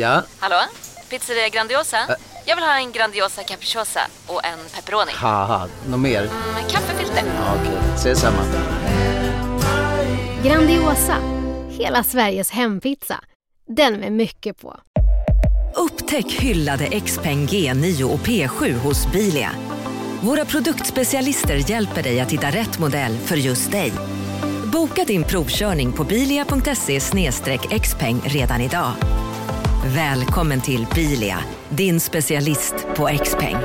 Ja? Hallå? Pizzeria Grandiosa? Jag vill ha en Grandiosa capriciosa och en pepperoni. Haha, något mer? Med kaffefilter. Ja, Okej, ses samma. Grandiosa, hela Sveriges hempizza. Den med mycket på. Upptäck hyllade XPeng G9 och P7 hos Bilia. Våra produktspecialister hjälper dig att hitta rätt modell för just dig. Boka din provkörning på bilia.se xpeng redan idag. Välkommen till Bilia, din specialist på XPeng.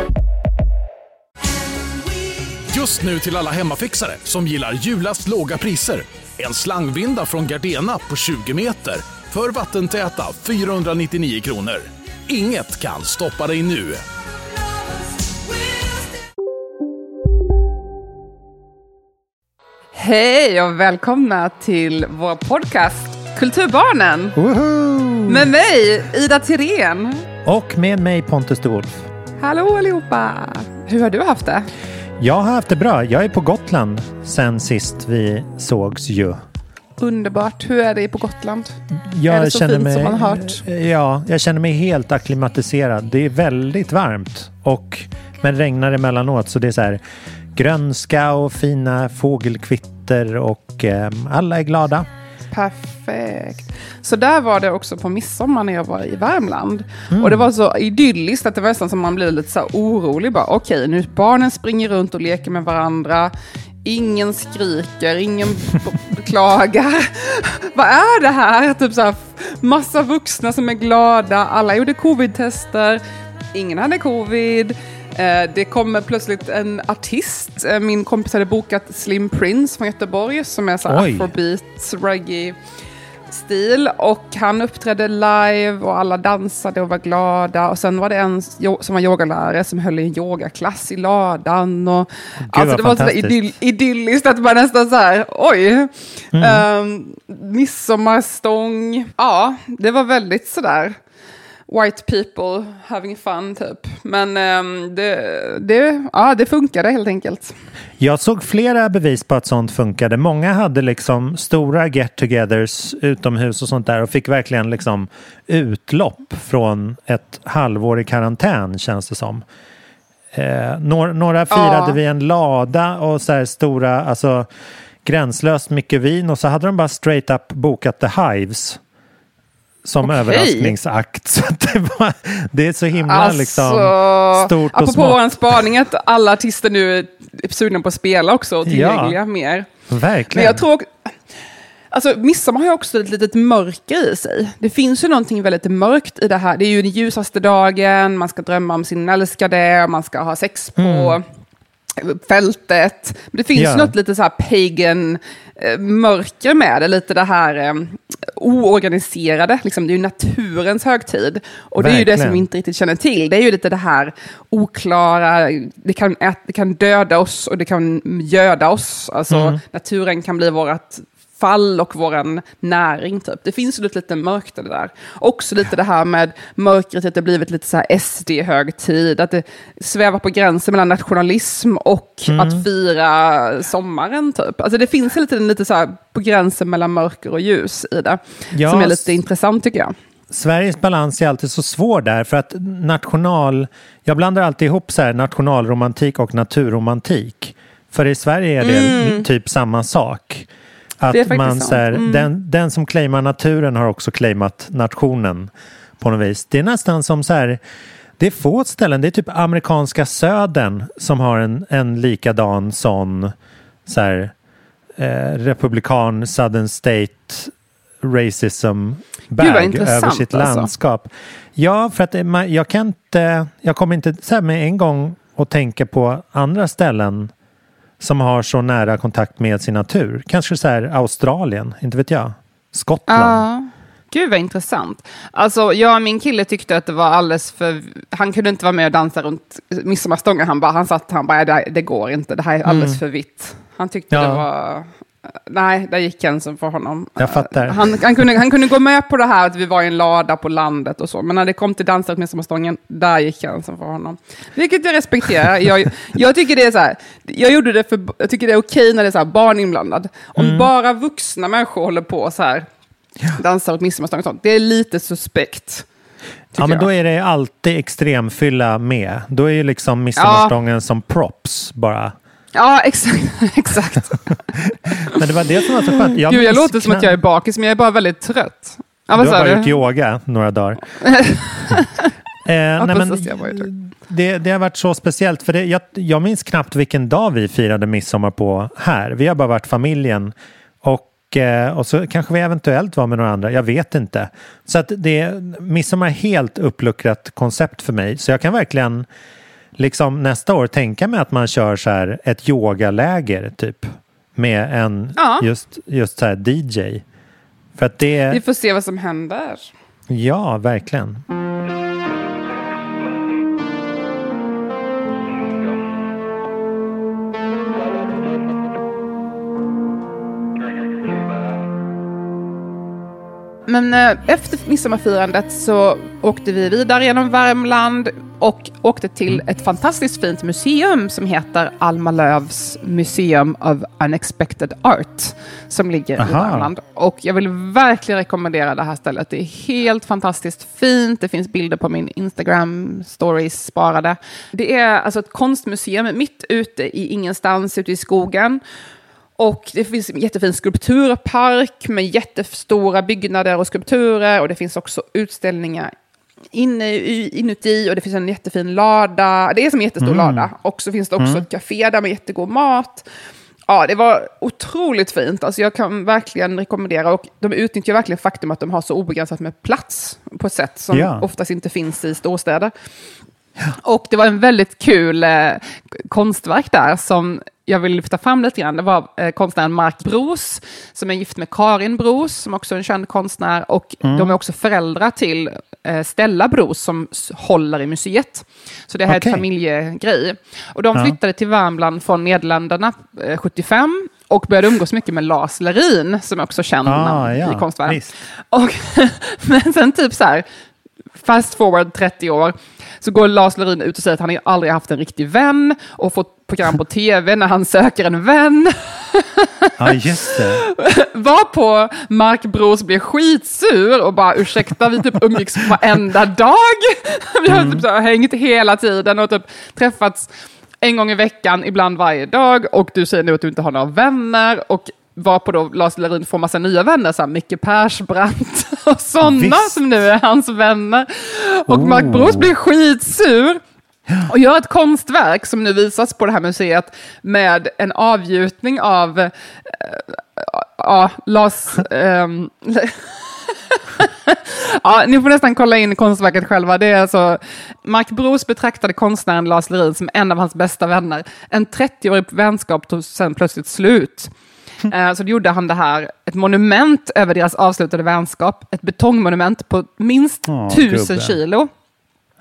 Just nu till alla hemmafixare som gillar julast låga priser. En slangvinda från Gardena på 20 meter för vattentäta 499 kronor. Inget kan stoppa dig nu. Hej och välkomna till vår podcast Kulturbarnen. Woho! Med mig, Ida Tirén. Och med mig Pontus de Wolf. Hallå allihopa. Hur har du haft det? Jag har haft det bra. Jag är på Gotland sen sist vi sågs ju. Underbart. Hur är det på Gotland? Jag Är det så fint som man har hört? Ja, jag känner mig helt akklimatiserad. Det är väldigt varmt och men regnar emellanåt så det är så här grönska och fina fågelkvitter och eh, alla är glada. Perfekt. Så där var det också på midsommar när jag var i Värmland. Mm. Och det var så idylliskt att det var nästan som man blev lite så orolig. Bara, Okej, nu barnen springer runt och leker med varandra. Ingen skriker, ingen klagar. Vad är det här? Typ så här, massa vuxna som är glada. Alla gjorde covid-tester. Ingen hade covid. Eh, Det kommer plötsligt en artist. Eh, Min kompis hade bokat Slim Prince från Göteborg som är så afrobeat, reggae stil och han uppträdde live och alla dansade och var glada. Och sen var det en som var yogalärare som höll i en yogaklass i ladan och alltså vad det var så där idyll, idylliskt att man nästan så här oj, Mm. um, midsommarstång, ja det var väldigt sådär white people having fun typ men ehm, det, det, ja, det funkade helt enkelt. Jag såg flera bevis på att sånt funkade. Många hade liksom stora get-togethers utomhus och sånt där och fick verkligen liksom utlopp från ett halvår i karantän känns det som. Eh, några, några firade Ja. vi en lada och så här stora, alltså gränslöst mycket vin och så hade de bara straight up bokat The Hives som Okej. överraskningsakt. Så det, var, det är så himla Alltså, liksom stort och apropå smått. vår spaning att alla artister nu är sugna på att spela också och tillgängliga mer. Verkligen. Men jag tror... Alltså, midsommar har ju också ett litet mörker i sig. Det finns ju någonting väldigt mörkt i det här. Det är ju den ljusaste dagen, man ska drömma om sin älskade, man ska ha sex på fältet. Men det finns Ja. något lite så här pagan eh, mörker med det, lite det här eh, oorganiserade. Liksom, det är ju naturens högtid. Och det är ju det som Verkligen. vi inte riktigt känner till. Det är ju lite det här oklara, det kan, ät, det kan döda oss och det kan göda oss. Alltså Mm. naturen kan bli vårt fall och våran näring typ. Det finns ju lite, lite mörkt i det där. Också lite det här med mörkret, att det blivit lite så här SD-högtid, att det svävar på gränsen mellan nationalism och Mm. att fira sommaren typ. Alltså det finns lite, lite så här på gränsen mellan mörker och ljus i det, Ja, som är lite intressant tycker jag. Sveriges balans är alltid så svår där för att national... Jag blandar alltid ihop så här nationalromantik och naturromantik. För i Sverige är det typ samma sak. Att man, så här, Mm. den, den som claimar naturen har också claimat nationen på något vis. Det är nästan som så här... Det är få ställen, det är typ amerikanska södern som har en, en likadan sån så här, eh, republikan, southern state racism vad bag intressant, över sitt alltså. landskap. Ja, för att det, man, jag kan inte, jag kommer inte så här med en gång att tänka på andra ställen som har så nära kontakt med sin natur. Kanske så här Australien, inte vet jag. Skottland. Ja. Gud vad intressant. Alltså, jag och min kille tyckte att det var alldeles för... Han kunde inte vara med och dansa runt midsommarstången. Han, bara, han satt han bara, det, det går inte, det här är alldeles för vitt. Han tyckte Ja. det var... Nej, där gick gränsen för honom. Jag fattar. Han, han, kunde, han kunde gå med på det här att vi var i en lada på landet och så, men när det kom till dansa runt midsommarstången, där gick gränsen för honom. Vilket jag respekterar. Jag, jag tycker det är så här, jag gjorde det för, jag tycker det är okej när det är så här barn inblandad. Om Mm. bara vuxna människor håller på så här, dansar åt midsommarstången och sånt, det är lite suspekt. Ja, men jag. då är det alltid extremfylla med. Då är ju liksom midsommarstången som props bara. Ja, exakt. exakt. Men det var det som var så skönt. Gud, jag låter som att jag är bakis, men jag är bara väldigt trött. Ja, du har bara du? gjort yoga några dagar. eh, Ja, nej, men jag det, det har varit så speciellt. För det, jag, jag minns knappt vilken dag vi firade midsommar på här. Vi har bara varit familjen. Och, eh, och så kanske vi eventuellt var med några andra. Jag vet inte. Så att det, midsommar är helt uppluckrat koncept för mig. Så jag kan verkligen liksom nästa år tänka mig att man kör så här ett yogaläger typ. Med en Ja. just, just så här DJ. För att det... Vi får se vad som händer. Ja, verkligen. Men eh, efter midsommarfirandet så åkte vi vidare genom Värmland och åkte till ett fantastiskt fint museum som heter Alma Lövs Museum of Unexpected Art som ligger i Aha. Värmland. Och jag vill verkligen rekommendera det här stället. Det är helt fantastiskt fint. Det finns bilder på min Instagram stories sparade. Det är alltså ett konstmuseum mitt ute i ingenstans, ute i skogen. Och det finns en jättefin skulpturpark med jättestora byggnader och skulpturer. Och det finns också utställningar inne, i- inuti och det finns en jättefin lada. Det är som en jättestor lada. Och så finns det också ett café där med jättegod mat. Ja, det var otroligt fint. Alltså jag kan verkligen rekommendera. Och de utnyttjar verkligen faktum att de har så obegränsat med plats på ett sätt som Ja. oftast inte finns i storstäder. Och det var en väldigt kul eh, konstverk där som jag vill lyfta fram lite grann. Det var eh, konstnären Mark Bros som är gift med Karin Bros som också är en känd konstnär. Och de är också föräldrar till eh, Stella Bros som håller i museet. Så det här är Okej. ett familjegrej. Och de Ja. flyttade till Värmland från Nederländerna eh, 75 och började umgås mycket med Lars Lerin som är också känd Ah, ja, i konstvärlden. Och, men sen typ så här, fast forward 30 år, så går Lars Lerin ut och säger att han aldrig haft en riktig vän och fått program på tv när han söker en vän. Ja, just det. Var på Mark Bros blir skitsur och bara ursäkta, vi typ umgicks varenda dag. Vi har typ så hängt hela tiden och typ träffats en gång i veckan, ibland varje dag och du säger nu att du inte har några vänner och var på då Lars Lerin får massa nya vänner, så här Micke Persbrandt och sådana som nu är hans vänner. Och Mark Oh. Bros blir skitsur och gör ett konstverk som nu visas på det här museet med en avgjutning av eh, ja, Lars... ehm, ja, ni får nästan kolla in konstverket själva. Det är alltså, Mark Bros betraktade konstnären Lars Lerin som en av hans bästa vänner. En 30-årig vänskap tog sen plötsligt slut. Eh, Så då gjorde han det här, ett monument över deras avslutade vänskap. Ett betongmonument på minst Åh, tusen gubben. kilo.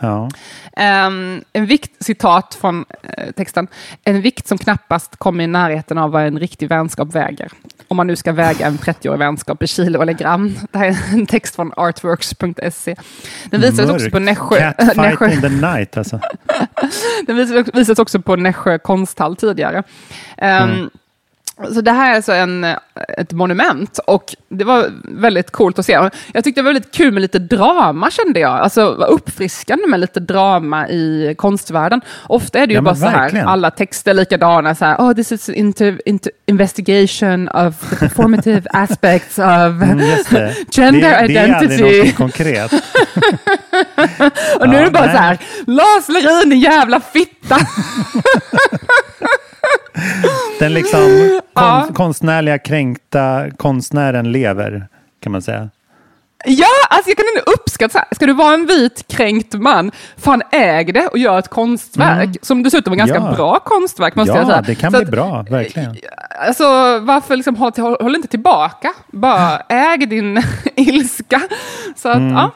Ja. Ehm, en vikt, citat från eh, texten, en vikt som knappast kommer i närheten av vad en riktig vänskap väger. Om man nu ska väga en 30-årig vänskap i kilo eller gram. Det här är en text från artworks.se. Den visades också på Nässjö. In the night alltså. den visades, visades också på Nässjö konsthall tidigare. Ehm, Mm. Så det här är alltså en, ett monument och det var väldigt coolt att se. Jag tyckte det var väldigt kul med lite drama kände jag. Alltså var uppfriskande med lite drama i konstvärlden. Ofta är det ju Ja, bara så här, alla texter likadana. Så här, oh, this is inter, inter, investigation of the performative aspects of Mm, just det. gender det, det är aldrig identity. konkret. och nu Ja, är det bara nej. så här, Lars Lerin, din jävla fitta. Den liksom kon, Ja. konstnärliga kränkta konstnären lever, kan man säga. Ja, alltså jag kan ändå uppskatta. Ska du vara en vit kränkt man, fan äg det och gör ett konstverk som dessutom är ganska Mm. Ja. bra konstverk måste jag säga. Ja, det kan Så bli att, bra, verkligen. Alltså varför liksom håll, håll, håll inte tillbaka, bara äg din ilska. Så att, ja.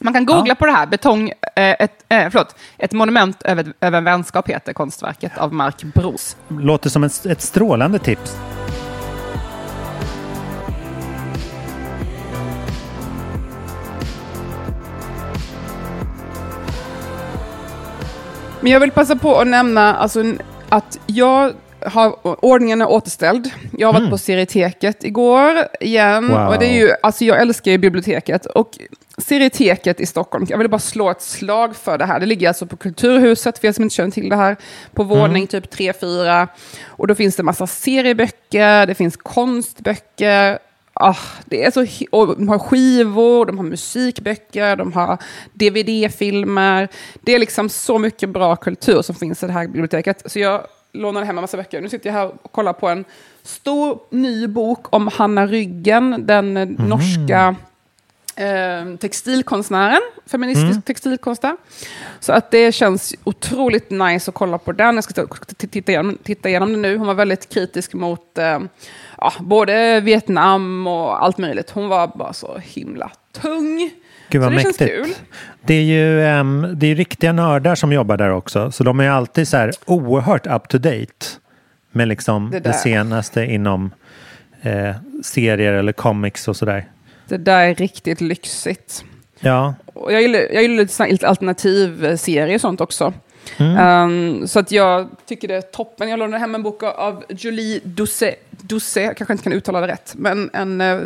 Man kan googla Mm. Ja. på det här, betong, eh, ett, eh, förlåt, ett monument över, över en vänskap heter konstverket av Mark Bros. Låter som ett, ett strålande tips. Men jag vill passa på att nämna alltså, att jag har, ordningen är återställd. Jag har varit på Serieteket igår igen. Wow. Och det är ju, alltså, jag älskar ju biblioteket. Och Serieteket i Stockholm. Jag vill bara slå ett slag för det här. Det ligger alltså på Kulturhuset, för er som inte känner till det här, på våning typ 3-4. Och då finns det massa serieböcker, det finns konstböcker. Ah, det är så, de har skivor, de har musikböcker, de har DVD-filmer. Det är liksom så mycket bra kultur som finns i det här biblioteket. Så jag lånade hem en massa böcker. Nu sitter jag här och kollar på en stor ny bok om Hanna Ryggen, den eh, norska eh, textilkonstnären, feministisk textilkonstnär. Så att det känns otroligt nice att kolla på den. Jag ska titta igenom, titta igenom det nu. Hon var väldigt kritisk mot eh, ja, både Vietnam och allt möjligt. Hon var bara så himla tung. Gud så vad det känns mäktigt. kul. Det är ju um, det är riktiga nördar som jobbar där också. Så de är alltid så här oerhört up to date med liksom Det det, senaste inom eh, serier eller comics och sådär. Det där är riktigt lyxigt. Ja, Och jag gillar, jag gillar lite, alternativserier och sånt också. Mm. Ehm, så att jag tycker det är toppen. Jag lånade hem en bok av Julie Doucet. Doucet, kanske inte kan uttala det rätt. Men en, eh,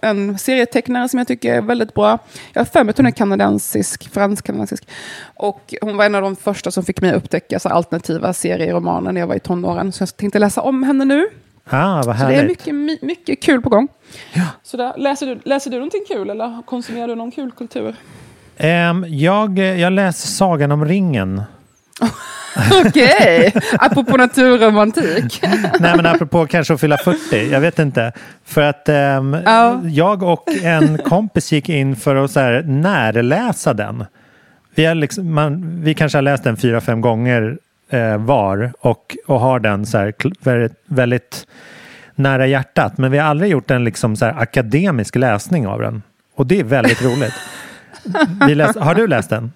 en serietecknare som jag tycker är väldigt bra. Jag har för mig att hon är kanadensisk, fransk-kanadensisk. Och hon var en av de första som fick mig att upptäcka så alternativa serieromaner när jag var i tonåren. Så jag tänkte läsa om henne nu. Ah, vad Så det är mycket, my- mycket kul på gång. Så där, läser, du, läser du någonting kul eller konsumerar du någon kul kultur? Ehm, jag, jag läser Sagan om ringen. Okej, apropå naturromantik. Nej men apropå kanske att fylla 40, jag vet inte. För att ehm, Ja. jag och en kompis gick in för att så här, närläsa den. Vi, liksom, man, vi kanske har läst den fyra, fem gånger eh, var och, och har den så här, väldigt, väldigt nära hjärtat. Men vi har aldrig gjort en liksom så här, akademisk läsning av den. Och det är väldigt roligt. Vi läs, har du läst den?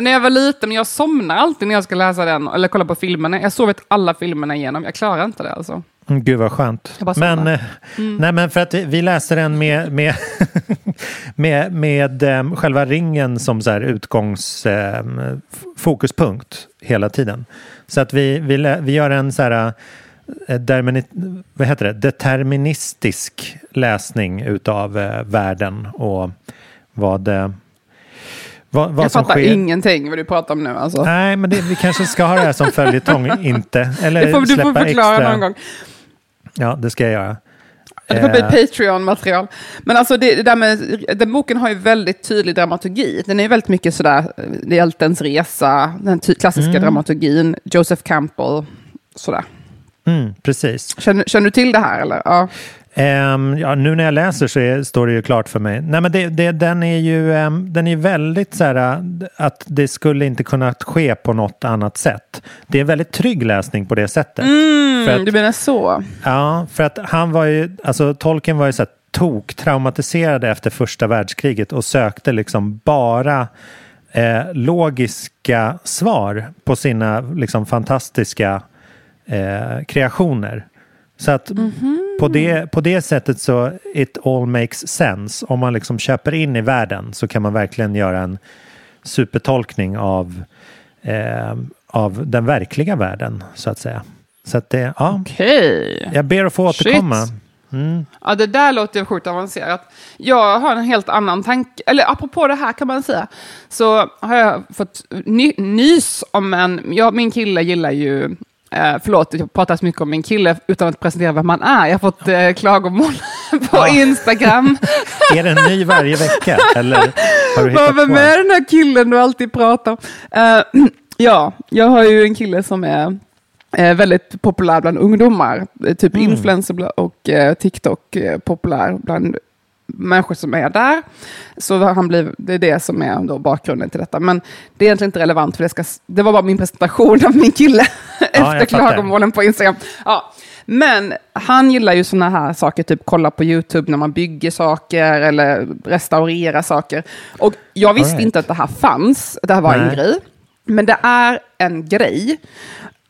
När jag var liten, jag somnar alltid när jag ska läsa den, eller kolla på filmerna. Jag sovit alla filmerna igenom, jag klarar inte det alltså. Mm, Gud vad skönt. Men, eh, nej, men för att vi, läser den med, med, med, med eh, själva ringen som så här utgångs eh, hela tiden. Så att vi, vi, vi gör en så här dermini- vad heter det? deterministisk läsning utav eh, världen och vad, eh, vad, vad jag som fattar sker. ingenting vad du pratar om nu alltså. Nej, men det, vi kanske ska ha det här som följetong, inte. Eller det får, du får förklara extra. någon gång. Ja, det ska jag göra. Det får bli Eh, Patreon-material. Men alltså det, det där med, den boken har ju väldigt tydlig dramaturgi. Den är ju väldigt mycket sådär, eh, Hjältens resa, den klassiska Mm. dramaturgin, Joseph Campbell, sådär. Mm, precis. Känner, känner du till det här eller? Ja. Ehm, ja, nu när jag läser så är, står det ju klart för mig. Nej, men det, det, den är ju ehm, den är väldigt så här äh, att det skulle inte kunna ske på något annat sätt. Det är en väldigt trygg läsning på det sättet. för Mm, att, du menar så? ja, för att han var ju, alltså Tolkien var ju så här tok traumatiserad efter första världskriget och sökte liksom bara eh, logiska svar på sina liksom fantastiska eh, kreationer. Så att på, det, på det sättet så it all makes sense. Om man liksom köper in i världen så kan man verkligen göra en supertolkning av, eh, av den verkliga världen så att säga. Så att det, ja, Okej. jag ber att få Shit. återkomma. Ja, det där låter sjukt avancerat. Jag har en helt annan tanke, eller apropå det här kan man säga, så har jag fått ny, nys om en, jag, min kille gillar ju, eh, förlåt, jag pratar så mycket om min kille utan att presentera vem man är. Jag har fått eh, klagomål på Ja. Instagram. Är det en ny varje vecka? Eller har du hittat Vem är en? den här killen du alltid pratar om? Eh, ja, jag har ju en kille som är eh, väldigt populär bland ungdomar. Eh, Typ Mm. influencer och eh, TikTok populär bland människor som är där. Så han blir, det är det som är då bakgrunden till detta. Men det är egentligen inte relevant, för det, ska, det var bara min presentation av min kille efter jag fattar. klagomålen på Instagram. Ja. Men han gillar ju sådana här saker, typ kolla på YouTube när man bygger saker eller restaurerar saker. Och jag visste right. inte att det här fanns, det här var en Nej. grej. Men det är en grej.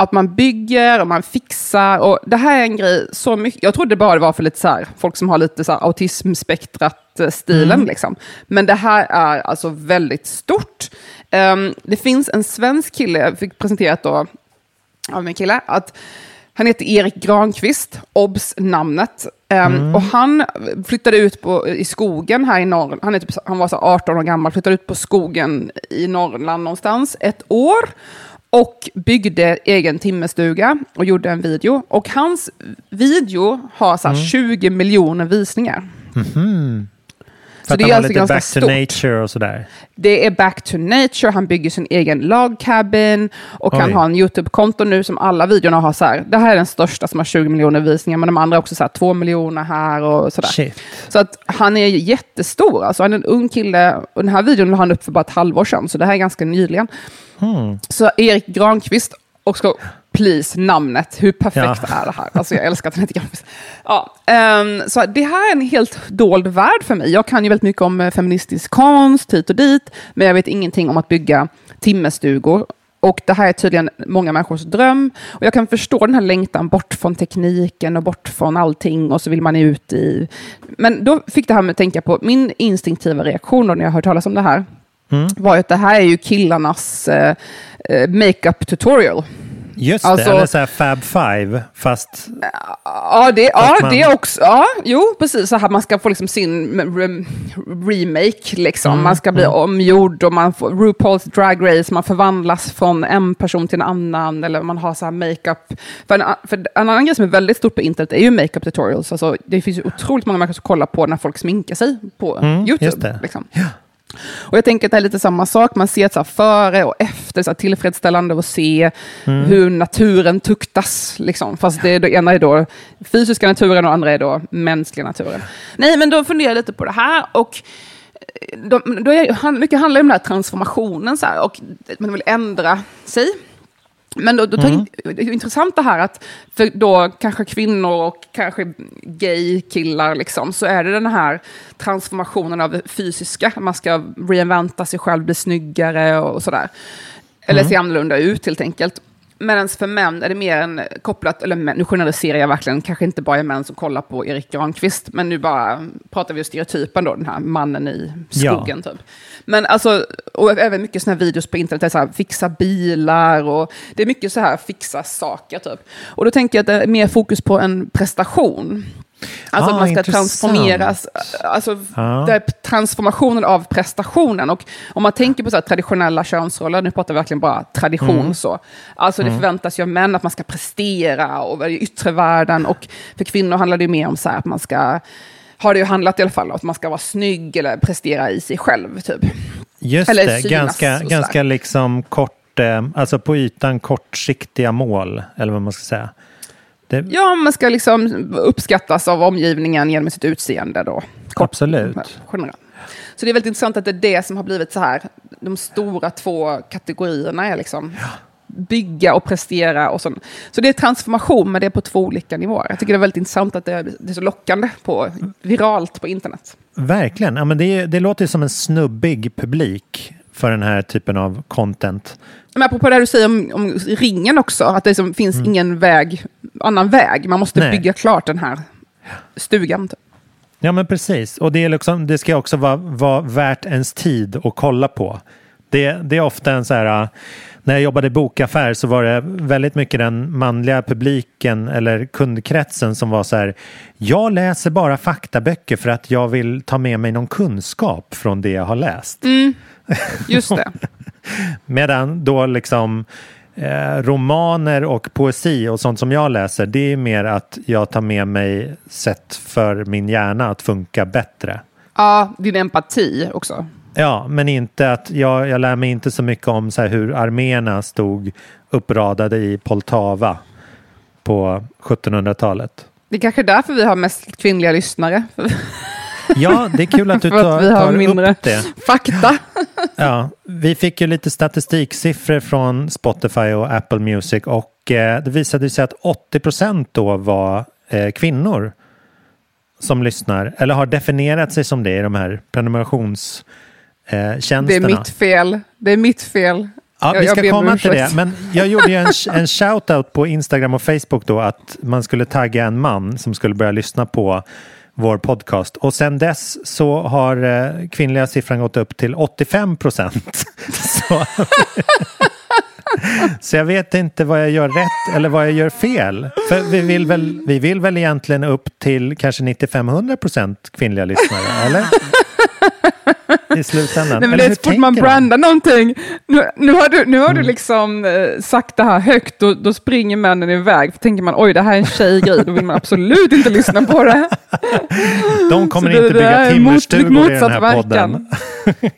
Att man bygger och man fixar. Och det här är en grej så mycket. Jag trodde bara det var för lite så här, folk som har lite så här autismspektrat-stilen. Mm. Liksom. Men det här är alltså väldigt stort. Ehm, det finns en svensk kille, jag fick presenterat då av min kille, att Han heter Erik Granqvist, obs namnet. Um, Och han flyttade ut på, i skogen här i Norrland. Han, är typ, han var så 18 år gammal, flyttade ut på skogen i Norrland någonstans ett år. Och byggde egen timmerstuga och gjorde en video. Och hans video har så här 20 miljoner visningar. För att det är han var alltså lite back to stort. nature och sådär. Det är back to nature, han bygger sin egen log cabin och han Oj. har en YouTube-konto nu som alla videorna har så här. Det här är den största som har 20 miljoner visningar, men de andra också så här 2 miljoner här och sådär. Shit. Så att han är jättestor, alltså han är en ung kille och den här videon la han upp för bara ett halvår sedan, så det här är ganska nyligen. Hmm. Så Erik Granqvist, och ska, please, namnet, hur perfekt Ja. är det här? Alltså jag älskar att han heter Granqvist. Ja, ehm, så det här är en helt dold värld för mig. Jag kan ju väldigt mycket om eh, feministisk konst hit och dit, men jag vet ingenting om att bygga timmerstugor. Och det här är tydligen många människors dröm. Och jag kan förstå den här längtan bort från tekniken och bort från allting och så vill man ut i... Men då fick det här med att tänka på min instinktiva reaktion då när jag hörde talas om det här. var ju att det här är ju killarnas eh, eh, makeup tutorial. Just Alltså- det, eller så här Fab Five, fast Ja, det, ja, man- det också. Ja, jo, precis. Så här, man ska få liksom sin re- remake. Liksom. Man ska bli omgjord och man får RuPaul's Drag Race. Man förvandlas från en person till en annan. Eller man har så här makeup. För en, för en annan grej som är väldigt stort på internet är ju makeup tutorials. Alltså, det finns ju otroligt många människor som kollar på när folk sminkar sig på YouTube. just det. Liksom. Och jag tänker att det är lite samma sak. Man ser så före och efter, så tillfredsställande att se hur naturen tuktas. Liksom. Fast det, det ena är då fysiska naturen och andra är då mänskliga naturen. Nej, men då funderar jag lite på det här. Och eh, då, då är, mycket handlar om den här transformationen. Så här, och man vill ändra sig. Men då, då Mm. det är intressant det här att för då kanske kvinnor och kanske gay-killar liksom, så är det den här transformationen av det fysiska. Man ska reinventa sig själv, bli snyggare och sådär. Eller se annorlunda ut helt enkelt. Medan för män är det mer en kopplat, eller män, nu generaliserar jag verkligen, kanske inte bara är män som kollar på Erik Granqvist, men nu bara pratar vi om stereotypen då, den här mannen i Ja. skogen typ. Men alltså, och även mycket sådana här videos på internet, där så här, fixa bilar och det är mycket så här fixa saker typ. Och då tänker jag att det är mer fokus på en prestation. Alltså Ah, att man ska intressant. transformeras, alltså Ja. det är transformationen av prestationen. Och om man tänker på så traditionella könsroller, nu pratar vi verkligen bara tradition Mm. så. Alltså det förväntas ju av män att man ska prestera och i yttre världen. Och för kvinnor handlar det ju mer om så här att man ska, har det ju handlat i alla fall, att man ska vara snygg eller prestera i sig själv typ. just Eller det, ganska, ganska liksom kort, eh, alltså på ytan kortsiktiga mål, eller vad man ska säga. Det, Ja, man ska liksom uppskattas av omgivningen genom sitt utseende då. Absolut. Generellt. Så det är väldigt intressant att det är det som har blivit så här, de stora två kategorierna är liksom bygga och prestera och så. Så det är transformation, men det är på två olika nivåer. Jag tycker det är väldigt intressant att det är, det är så lockande på, viralt på internet. Verkligen. Ja, men det, det låter som en snubbig publik för den här typen av content. Men apropå det du säger om, om ringen också, att det som finns ingen väg, annan väg. Man måste Nej. bygga klart den här stugan. Typ. Ja, men precis. Och det, är liksom, det ska också vara, vara värt ens tid att kolla på. Det, det är ofta en så här... äh, När jag jobbade i bokaffär så var det väldigt mycket den manliga publiken eller kundkretsen som var så här. Jag läser bara faktaböcker för att jag vill ta med mig någon kunskap från det jag har läst. Just det. Medan då liksom eh, romaner och poesi och sånt som jag läser, det är mer att jag tar med mig sätt för min hjärna att funka bättre. Ja, din empati också. Ja, men inte att jag, jag lär mig inte så mycket om så hur arméerna stod uppradade i Poltava på 1700-talet. Det är kanske är därför vi har mest kvinnliga lyssnare. Ja, det är kul att du För att tar, vi har tar mindre. upp det. Fakta. Ja, vi fick ju lite statistiksiffror från Spotify och Apple Music och eh, det visade sig att 80 procent då var eh, kvinnor som lyssnar eller har definierat sig som det i de här prenumerationstjänsterna. Eh. Det är mitt fel. Det är mitt fel. Ja, Jag- vi ska komma till det. Men jag gjorde ju en, en shout-out på Instagram och Facebook då att man skulle tagga en man som skulle börja lyssna på vår podcast. Och sen dess så har eh, kvinnliga siffran gått upp till 85 procent. Så Så jag vet inte vad jag gör rätt eller vad jag gör fel. För vi vill väl, vi vill väl egentligen upp till kanske 95-100 procent kvinnliga lyssnare, eller? I slutändan. Nej, men eller det är så fort man brandar någonting. Nu, nu har du, nu har Mm. du liksom eh, sagt det här högt, då, då springer männen iväg. För tänker man oj, det här är en tjejgrej, då vill man absolut inte lyssna på det. De kommer Så inte det bygga mot- timmerstugor i den här verkan. podden.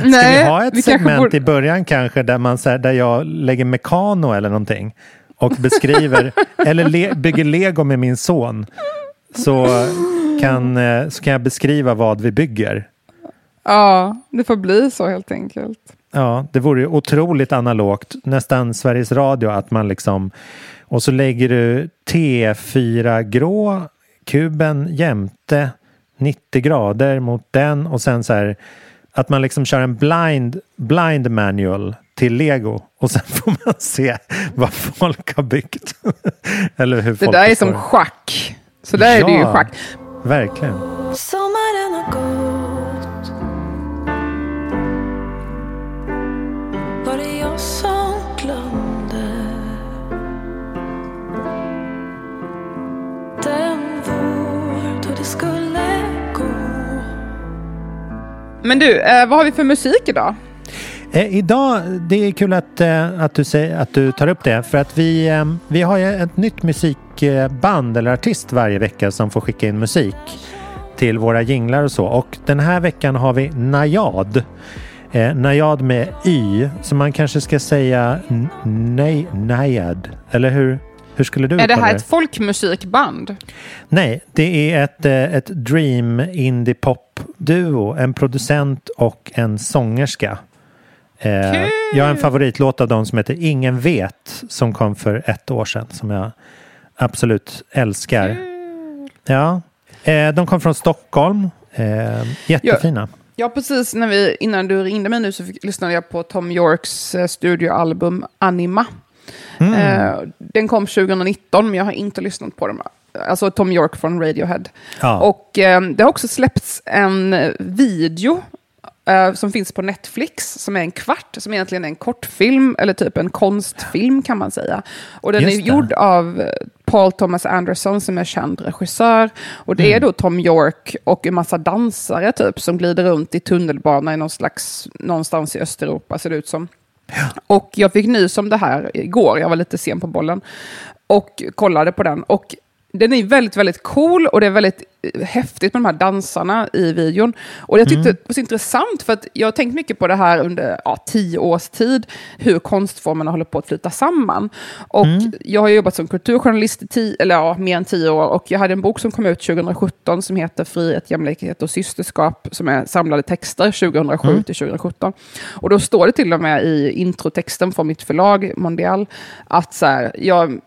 Ska Nej, vi ha ett segment borde- i början kanske där, man, så här, där jag lägger mekano eller någonting och beskriver eller le, bygger lego med min son så kan, eh, så kan jag beskriva vad vi bygger. Ja, det får bli så helt enkelt. Ja, det vore ju otroligt analogt, nästan Sveriges Radio att man liksom och så lägger du T4 grå kuben jämte 90 grader mot den och sen så här att man liksom kör en blind, blind manual till lego och sen får man se vad folk har byggt. Eller hur Det folk där är som schack. Så där är det ju Ja. schack. Verkligen. Sommaren Men du, eh, vad har vi för musik idag? Eh, idag, det är kul att, eh, att, du säger, att du tar upp det. För att vi, eh, vi har ju ett nytt musikband eller artist varje vecka som får skicka in musik till våra jinglar och så. Och den här veckan har vi Najad. Eh, Najad med Y. Så man kanske ska säga nej, Najad. Eller hur? Hur skulle du Är det här ett folkmusikband? Nej, det är ett, eh, ett dream indie pop duo. En producent och en sångerska. Eh, Kul! jag har en favoritlåt av dem som heter Ingen vet som kom för ett år sedan som jag absolut älskar. Ja, eh, de kom från Stockholm. Eh, jättefina. Ja, precis när vi, innan du ringde mig nu så fick, lyssnade jag på Tom Yorks eh, studioalbum Anima. Mm. Eh, den kom 2019, men jag har inte lyssnat på den. Alltså Tom York från Radiohead. Ja. Och eh, det har också släppts en video eh, som finns på Netflix, som är en kvart, som egentligen är en kortfilm, eller typ en konstfilm kan man säga. Och den Just är det. gjord av Paul Thomas Anderson som är känd regissör. Och det är då Tom York och en massa dansare typ som glider runt i tunnelbana i någon slags, någonstans i Östeuropa ser det ut som. Och jag fick nys om det här igår, jag var lite sen på bollen. Och kollade på den. Och den är väldigt, väldigt cool och det är väldigt eh, häftigt med de här dansarna i videon. Och jag tyckte det var så intressant för att jag har tänkt mycket på det här under ja, tio års tid, hur konstformerna håller på att flyta samman. Och jag har jobbat som kulturjournalist i tio, eller ja, mer än tio år och jag hade en bok som kom ut 2017 som heter Frihet, jämlikhet och systerskap som är samlade texter 2007 till 2017. Och då står det till och med i introtexten från mitt förlag Mondial att så här, jag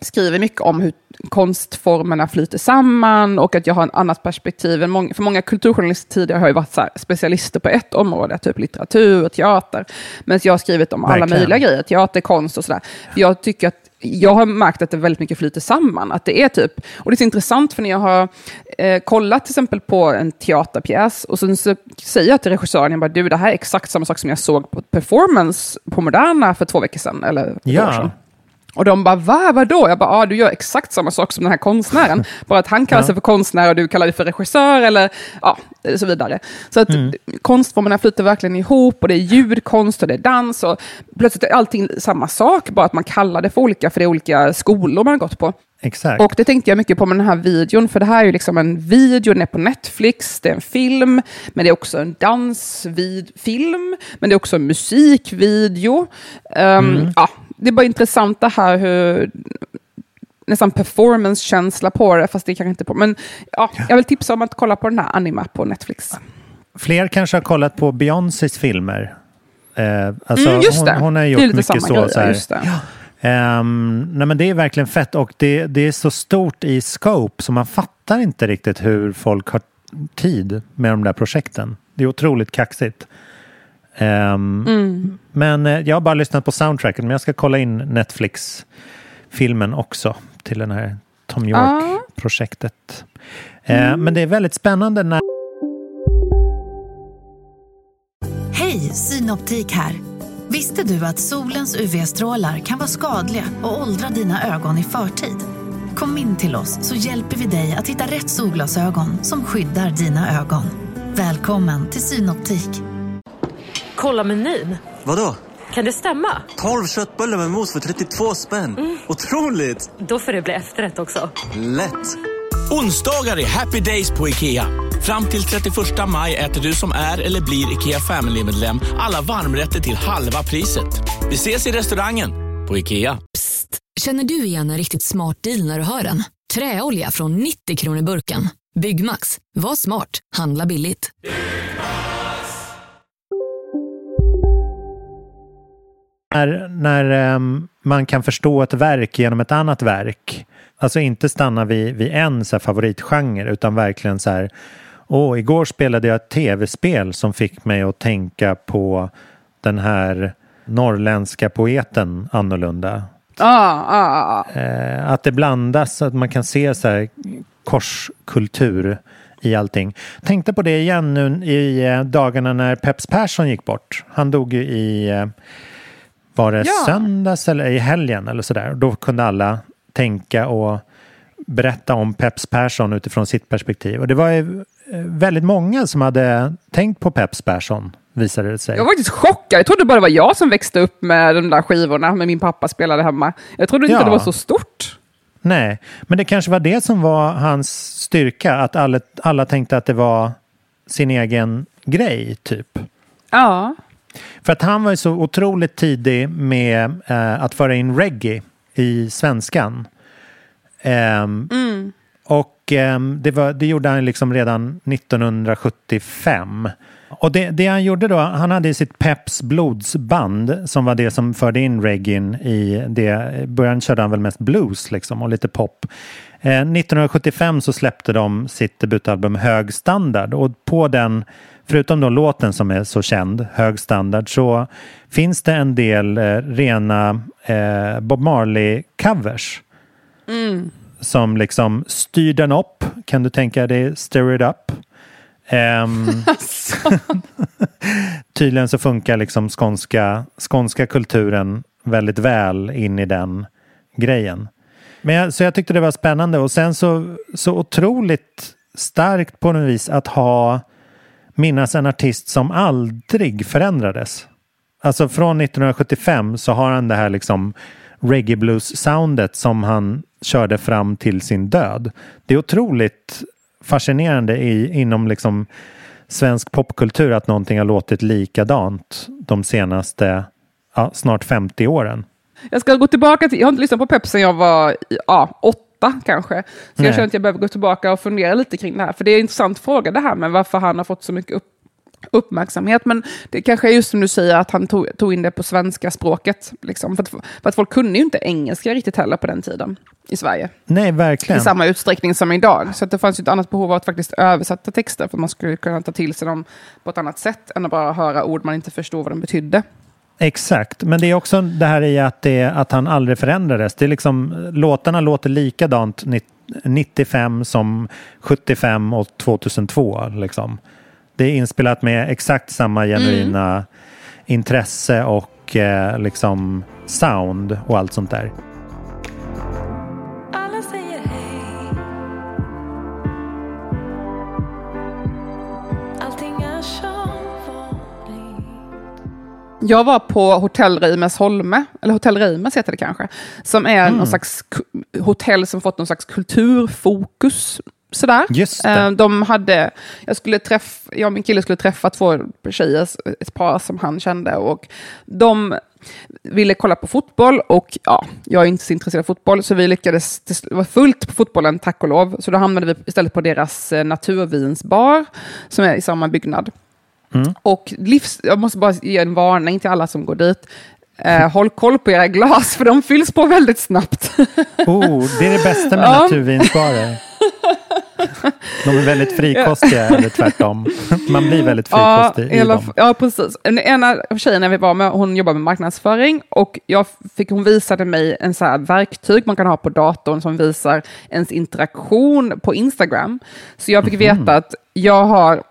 skriver mycket om hur konstformerna flyter samman och att jag har en annat perspektiv. än många- För många kulturjournalister tidigare har ju varit här, specialister på ett område, typ litteratur och teater. Men jag har skrivit om alla Verkligen. möjliga grejer, teater, konst och sådär. Jag tycker att jag har märkt att det väldigt mycket flyter samman. Att det är typ, och det är så intressant för när jag har eh, kollat till exempel på en teaterpjäs och sen så säger jag till regissören, jag bara, du det här är exakt samma sak som jag såg på performance på Moderna för två veckor sedan. Eller ett Ja. Och de bara, va, vadå? Jag bara, ah, du gör exakt samma sak som den här konstnären. Bara att han kallar sig för konstnär och du kallar dig för regissör eller ja, så vidare. Så att konstformerna flyter verkligen ihop och det är ljudkonst och det är dans och plötsligt är allting samma sak, bara att man kallar det för olika, för det är olika skolor man har gått på. Exakt. Och det tänkte jag mycket på med den här videon, för det här är ju liksom en video, den är på Netflix, det är en film, men det är också en dansfilm, men det är också en musikvideo. Um, ja, det är bara intressant det här hur nästan performance-känsla på det, fast det kanske inte på. Men ja, jag vill tipsa om att kolla på den här Anima på Netflix. Fler kanske har kollat på Beyoncés filmer. Eh, alltså, Mm. Hon, hon har gjort mycket så. grej, så här. just det. Ehm, nej men det är verkligen fett och det, det är så stort i scope så man fattar inte riktigt hur folk har tid med de där projekten. Det är otroligt kaxigt. Ehm, Mm. Men eh, jag har bara lyssnat på soundtracken men jag ska kolla in Netflix-filmen också till den här Tom Ah. York-projektet. Eh, Men det är väldigt spännande när Hej, Synoptik här. Visste du att solens UV-strålar kan vara skadliga och åldra dina ögon i förtid? Kom in till oss så hjälper vi dig att hitta rätt solglasögon som skyddar dina ögon. Välkommen till Synoptik. Kolla menyn. Vadå? Kan det stämma? 12 köttbullar med mos för 32 spänn. Otroligt! Då får det bli efterrätt också. Lätt! Onsdagar är happy days på IKEA. Fram till 31 maj äter du som är eller blir IKEA Family-medlem alla varmrätter till halva priset. Vi ses i restaurangen på IKEA. Psst! Känner du igen en riktigt smart deal när du hör den? Träolja från 90 kronor burken. Byggmax. Var smart. Handla billigt. När, när ehm, man kan förstå ett verk genom ett annat verk. Alltså inte stanna vid, vid en så här, favoritgenre utan verkligen så här. Åh, igår spelade jag ett tv-spel som fick mig att tänka på den här norrländska poeten annorlunda. Ah, ah, ah. Eh, att det blandas, att man kan se så här korskultur i allting. Tänkte på det igen nu i eh, dagarna när Peps Persson gick bort. Han dog ju i, eh, var det Ja. söndags eller i helgen eller sådär. Då kunde alla tänka och berätta om Peps Persson utifrån sitt perspektiv. Och det var ju eh, väldigt många som hade tänkt på Peps Persson visade det sig. Jag var faktiskt chockad. Jag trodde bara det var jag som växte upp med de där skivorna, med min pappa spelade hemma. Jag trodde inte Ja. det var så stort. Nej, men det kanske var det som var hans styrka. Att alla, alla tänkte att det var sin egen grej, typ. Ja. För att han var ju så otroligt tidig med eh, att föra in reggae i svenskan. Ehm, Mm. Och ehm, det, var, det gjorde han liksom redan 1975. Och det, det han gjorde då, han hade sitt Peps blodsband som var det som förde in reggaen i det. I början körde han väl mest blues liksom och lite pop. Eh, 1975 så släppte de sitt debutalbum Hög standard och på den, förutom då låten som är så känd, Hög standard, så finns det en del eh, rena eh, Bob Marley-covers Mm. som liksom styr den upp. Kan du tänka dig Stir It Up? Ehm, tydligen så funkar liksom skånska, skånska kulturen väldigt väl in i den grejen. Men jag, så jag tyckte det var spännande och sen så, så otroligt starkt på något vis att ha minnas en artist som aldrig förändrades. Alltså från 1975 så har han det här liksom reggae blues soundet som han körde fram till sin död. Det är otroligt fascinerande i, inom liksom svensk popkultur att någonting har låtit likadant de senaste ja, snart 50 åren. Jag ska gå tillbaka till, jag har inte lyssnat på Pep sen jag var ja, åtta kanske. Så Nej. jag känner att jag behöver gå tillbaka och fundera lite kring det här. För det är en intressant fråga det här med varför han har fått så mycket upp, uppmärksamhet. Men det kanske är just som du säger att han tog, tog in det på svenska språket. Liksom. För, att, för att folk kunde ju inte engelska riktigt heller på den tiden i Sverige. Nej, I verkligen. samma utsträckning som idag. Så att det fanns ju ett annat behov av att faktiskt översätta texter för att man skulle kunna ta till sig dem på ett annat sätt än att bara höra ord man inte förstår vad de betydde. Exakt, men det är också det här i att, det, att han aldrig förändrades. Det är liksom, låtarna låter likadant nitt- 95 som 75 och 2002. Liksom. Det är inspelat med exakt samma genuina intresse och eh, liksom sound och allt sånt där. Jag var på Hotell Reimes Holme, eller Hotell Reimes heter det kanske, som är Mm. någon slags hotell som fått någon slags kulturfokus. Sådär. Just det. Eh, De hade, jag, skulle träffa, jag och min kille skulle träffa två tjejer, ett par som han kände, och de ville kolla på fotboll och ja, jag är inte så intresserad av fotboll, så vi lyckades, det var fullt på fotbollen tack och lov, så då hamnade vi istället på deras eh, naturvinsbar som är i samma byggnad. Och livs, jag måste bara ge en varning till alla som går dit. Eh, håll koll på era glas, för de fylls på väldigt snabbt. Oh, det är det bästa med Ja. naturvinsbarer. De är väldigt frikostiga, eller tvärtom. Man blir väldigt frikostig i i dem. ja, precis. Den ena av tjejerna vi var med, hon jobbar med marknadsföring och jag fick, hon visade mig en så här verktyg man kan ha på datorn som visar ens interaktion på Instagram. Så jag fick Mhm. veta att jag har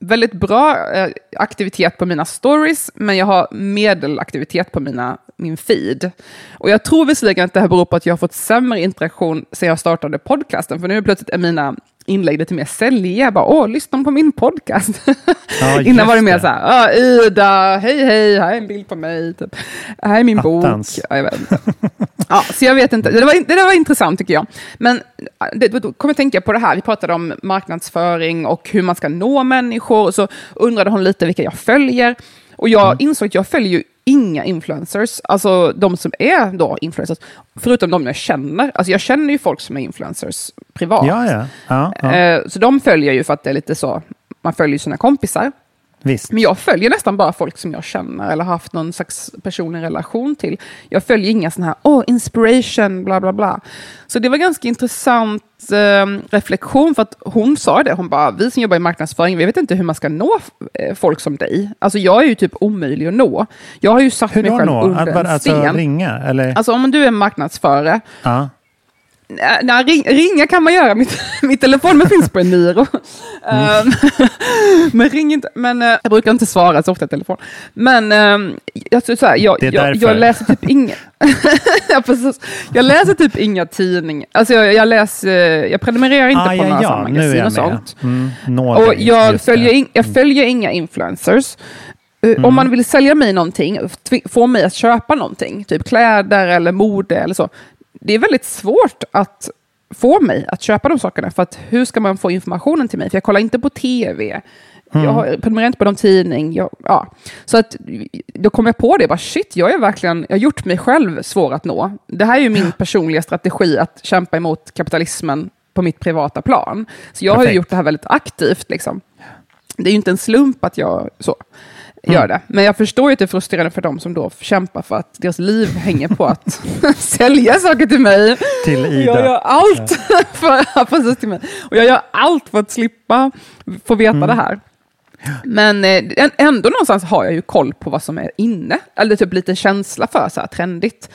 väldigt bra eh, aktivitet på mina stories, men jag har medelaktivitet på mina, min feed. Och jag tror visserligen att det här beror på att jag har fått sämre interaktion sedan jag startade podcasten, för nu är plötsligt är mina inlägg lite mer säljiga. Jag bara, åh, lyssna på min podcast. Ja, Innan var det mer så här, Ida, hej hej, här är en bild på mig, typ. här är min Attans. bok. Ja, jag vet. Ja, så jag vet inte, det var, det var intressant tycker jag. Men det, då kommer jag tänka på det här, vi pratade om marknadsföring och hur man ska nå människor, så undrade hon lite vilka jag följer. Och jag Mm. insåg att jag följer ju inga influencers, alltså de som är då influencers, förutom de jag känner. Alltså jag känner ju folk som är influencers privat. Ja, ja. ja. Eh, Så de följer ju för att det är lite så, man följer sina kompisar. Visst. Men jag följer nästan bara folk som jag känner eller har haft någon slags personlig relation till. Jag följer inga sådana här, åh, inspiration, bla bla bla. Så det var ganska intressant eh, reflektion, för att hon sa det, hon bara, vi som jobbar i marknadsföring, vi vet inte hur man ska nå eh, folk som dig. Alltså jag är ju typ omöjlig att nå. Jag har ju satt Hur mig själv nå? under en Alltså sten. ringa? Eller? Alltså om du är marknadsförare, ja. Nej, nej, ring, ringa kan man göra. Mitt, mitt telefonnummer finns på Eniro. Mm. Um, men ring inte. Men, eh, jag brukar inte svara så ofta i telefon. Men um, jag, så här, jag, jag, därför. jag läser typ inga... ja, precis. Jag läser typ inga tidningar. Alltså jag, jag läser... Jag prenumererar inte ah, på ja, några ja. magasin och sånt. Mm, Och jag följer, in, jag följer inga influencers. Uh, Mm. Om man vill sälja mig någonting, få mig att köpa någonting, typ kläder eller mode eller så, det är väldigt svårt att få mig att köpa de sakerna, för att hur ska man få informationen till mig? För jag kollar inte på tv, Mm. jag har- prenumererar inte på någon tidning. Jag, ja. Så att, då kom jag på det, bara shit, jag, är verkligen, jag har gjort mig själv svår att nå. Det här är ju min personliga strategi, att kämpa emot kapitalismen på mitt privata plan. Så jag har Perfekt. gjort det här väldigt aktivt. Liksom. Det är ju inte en slump att jag så. Gör det. Men jag förstår ju att det är frustrerande för dem som då kämpar för att deras liv hänger på att sälja saker till mig. Till Ida. Jag gör allt för, precis till mig. Och jag gör allt för att slippa få veta Mm. det här. Men eh, än- ändå någonstans har jag ju koll på vad som är inne. Eller typ lite känsla för så här trendigt.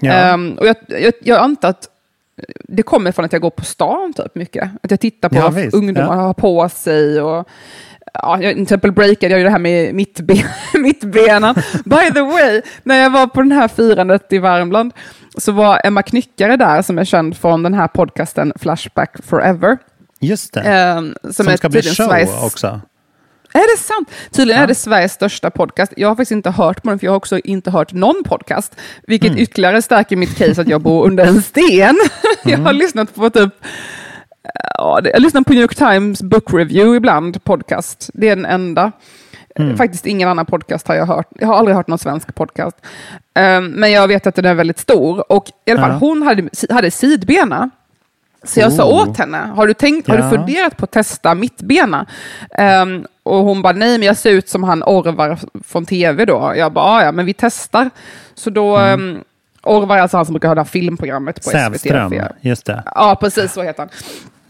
Ja. Ehm, och jag, jag, jag antar att det kommer från att jag går på stan typ mycket. Att jag tittar på Ja, vad visst. ungdomar Ja. har på sig. Och, ja, jag, till exempel breakade jag ju det här med mittben, mittbenen. By the way, när jag var på den här firandet i Värmland så var Emma Knyckare där som är känd från den här podcasten Flashback Forever. Just det. Ehm, som, Som ska bli show Sveriges- också. är det sant? Tydligen Ja. är det Sveriges största podcast. Jag har faktiskt inte hört på den, för jag har också inte hört någon podcast. Vilket Mm. ytterligare stärker mitt case att jag bor under en sten. jag Mm. har lyssnat på typ... Ja, jag lyssnar på New York Times Book Review ibland, podcast. Det är den enda. Mm. Faktiskt ingen annan podcast har jag hört. Jag har aldrig hört någon svensk podcast. Ehm, men jag vet att den är väldigt stor. Och i alla fall, Ja. hon hade, hade sidbena. Så jag sa Oh. åt henne, har du, tänkt, har Ja. du funderat på att testa mittbena? Ehm, och hon bara, nej men jag ser ut som han Orvar från tv då. Jag bara, "Ah, ja men vi testar. Så då, Mm. um, Orvar är alltså han som brukar ha det här filmprogrammet på Sävström, SVT. just det. Ja, precis så heter han.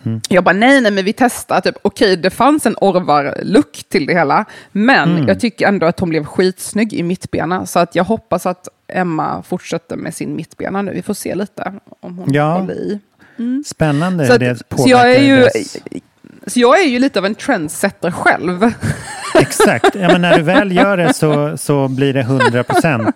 Mm. Jag bara, nej, nej, men vi testar. Typ, okej, det fanns en Orvar-look till det hela, men Mm. jag tycker ändå att hon blev skitsnygg i mittbena, så att jag hoppas att Emma fortsätter med sin mittbena nu. Vi får se lite om hon Ja. håller i. Spännande Så, att, det så, jag är ju, dess- så jag är ju lite av en trendsetter själv. Exakt. Ja, men när du väl gör det så, så blir det 100%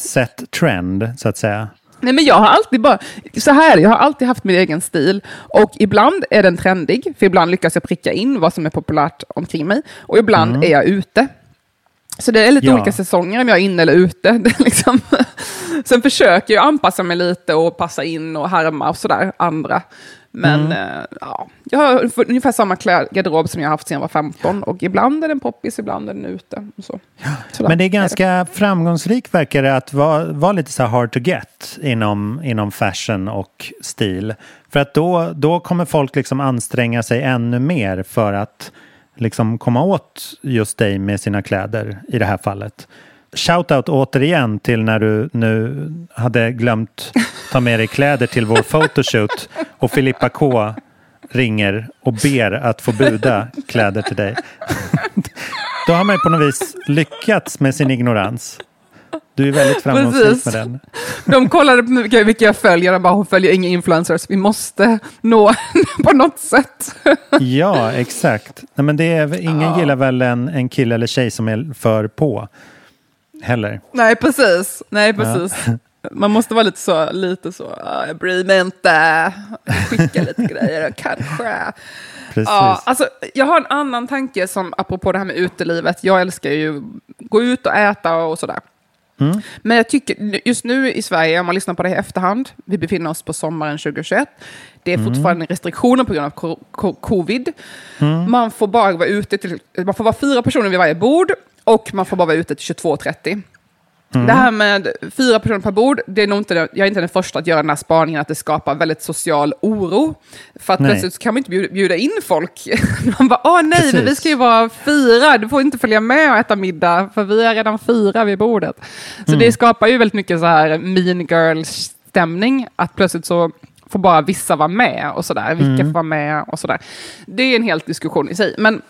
set trend, så att säga. Nej, men jag har alltid bara, så här, jag har alltid haft min egen stil och ibland är den trendig, för ibland lyckas jag pricka in vad som är populärt omkring mig och ibland Mm. är jag ute. Så det är lite Ja. olika säsonger om jag är inne eller ute. Liksom. Sen försöker jag anpassa mig lite och passa in och härma och sådär andra. Men Mm. eh, ja, jag har ungefär samma garderob som jag haft sedan jag var 15 och ibland är den poppis, ibland är den ute. Så. Sådär Men det är ganska framgångsrikt verkar det att vara, vara lite så hard to get inom, inom fashion och stil. För att då, då kommer folk liksom anstränga sig ännu mer för att liksom komma åt just dig med sina kläder i det här fallet. Shoutout återigen till när du nu hade glömt ta med dig kläder till vår photoshoot och Filippa K ringer och ber att få buda kläder till dig. Då har man ju på något vis lyckats med sin ignorans. Du är väldigt framgångsrik Precis. med den. De kollade på vilka, vilka jag följer och bara, hon följer inga influencers. Vi måste nå på något sätt. Ja, exakt. Nej, men det är, ingen gillar väl en, en kille eller tjej som är för på. Heller. Nej, precis. Nej, precis. Man måste vara lite så, lite så, "Ah, jag bryr mig inte. Skicka lite grejer, kanske. Precis. Ja, alltså, jag har en annan tanke som apropå det här med utelivet. Jag älskar ju gå ut och äta och sådär. Mm. Men jag tycker just nu i Sverige, om man lyssnar på det i efterhand, vi befinner oss på sommaren 2021. Det är Mm. fortfarande restriktioner på grund av co- co- covid. Mm. Man får bara vara ute till, man får vara fyra personer vid varje bord och man får bara vara ute till 22.30. Mm. Det här med fyra personer per bord, det är nog inte, jag är inte den första att göra den här spaningen att det skapar väldigt social oro. För att Nej. plötsligt kan man inte bjuda, bjuda in folk. Man bara, åh nej, vi ska ju vara fyra, du får inte följa med och äta middag, för vi är redan fyra vid bordet. Så Mm. det skapar ju väldigt mycket så här mean girl-stämning, att plötsligt så får bara vissa vara med och sådär, vilka Mm. får vara med och sådär. Det är en helt diskussion i sig. Men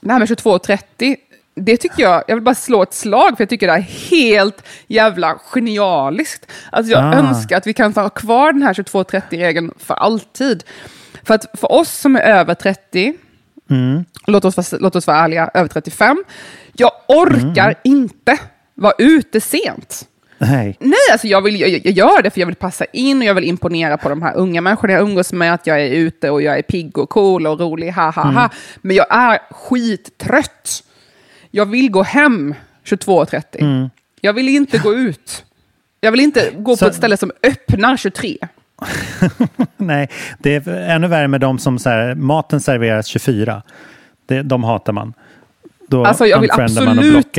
det här med 22.30, det tycker jag, jag vill bara slå ett slag för jag tycker det är helt jävla genialiskt. Alltså jag Ah. önskar att vi kan ha kvar den här 22.30-regeln för alltid. För att för oss som är över 30, Mm. låt oss, låt oss vara ärliga, över 35, jag orkar Mm. inte vara ute sent. Nej. Nej, alltså jag, vill, jag, jag gör det för jag vill passa in och jag vill imponera på de här unga människorna jag umgås med, att jag är ute och jag är pigg och cool och rolig, ha ha ha. Mm. Men jag är skittrött. Jag vill gå hem 22.30. Mm. Jag vill inte gå ut. Jag vill inte gå Så- på ett ställe som öppnar 23. Nej, det är ännu värre med de som så här, maten serveras 24. Det, de hatar man. Då Alltså, jag vill absolut-.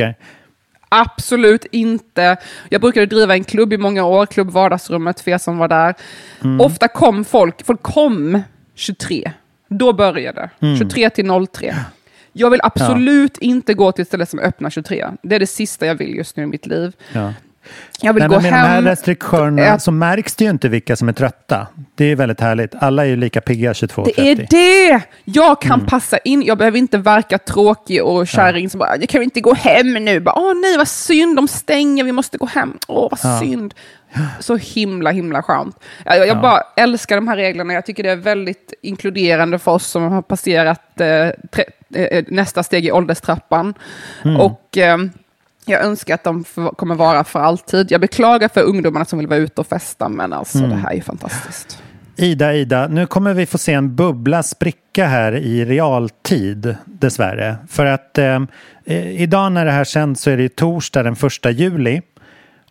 Absolut inte. Jag brukade driva en klubb i många år, klubb Vardagsrummet, för er som var där. Mm. Ofta kom folk, folk kom 23. Då började Mm. 23 till 03. Jag vill absolut inte gå till ett ställe som öppnar 23. Det är det sista jag vill just nu i mitt liv. Ja. Jag vill Nej, gå men med hem. de här restriktionerna ät- så märks det ju inte vilka som är trötta. Det är väldigt härligt. Alla är ju lika pigga 22.30. Det är det! Jag kan Mm. passa in, jag behöver inte verka tråkig och kärring som bara, jag kan inte gå hem nu. Bara, Åh nej, vad synd, de stänger, vi måste gå hem. Åh, vad Ja. synd. Så himla, himla skönt. Jag, jag Ja. bara älskar de här reglerna. Jag tycker det är väldigt inkluderande för oss som har passerat eh, tre, eh, nästa steg i ålderstrappan. Mm. Och eh, jag önskar att de kommer vara för alltid. Jag beklagar för ungdomarna som vill vara ute och festa, men alltså Mm. det här är ju fantastiskt. Ida, Ida, nu kommer vi få se en bubbla spricka här i realtid, dessvärre. För att eh, eh, idag när det här sänds så är det torsdag den första juli.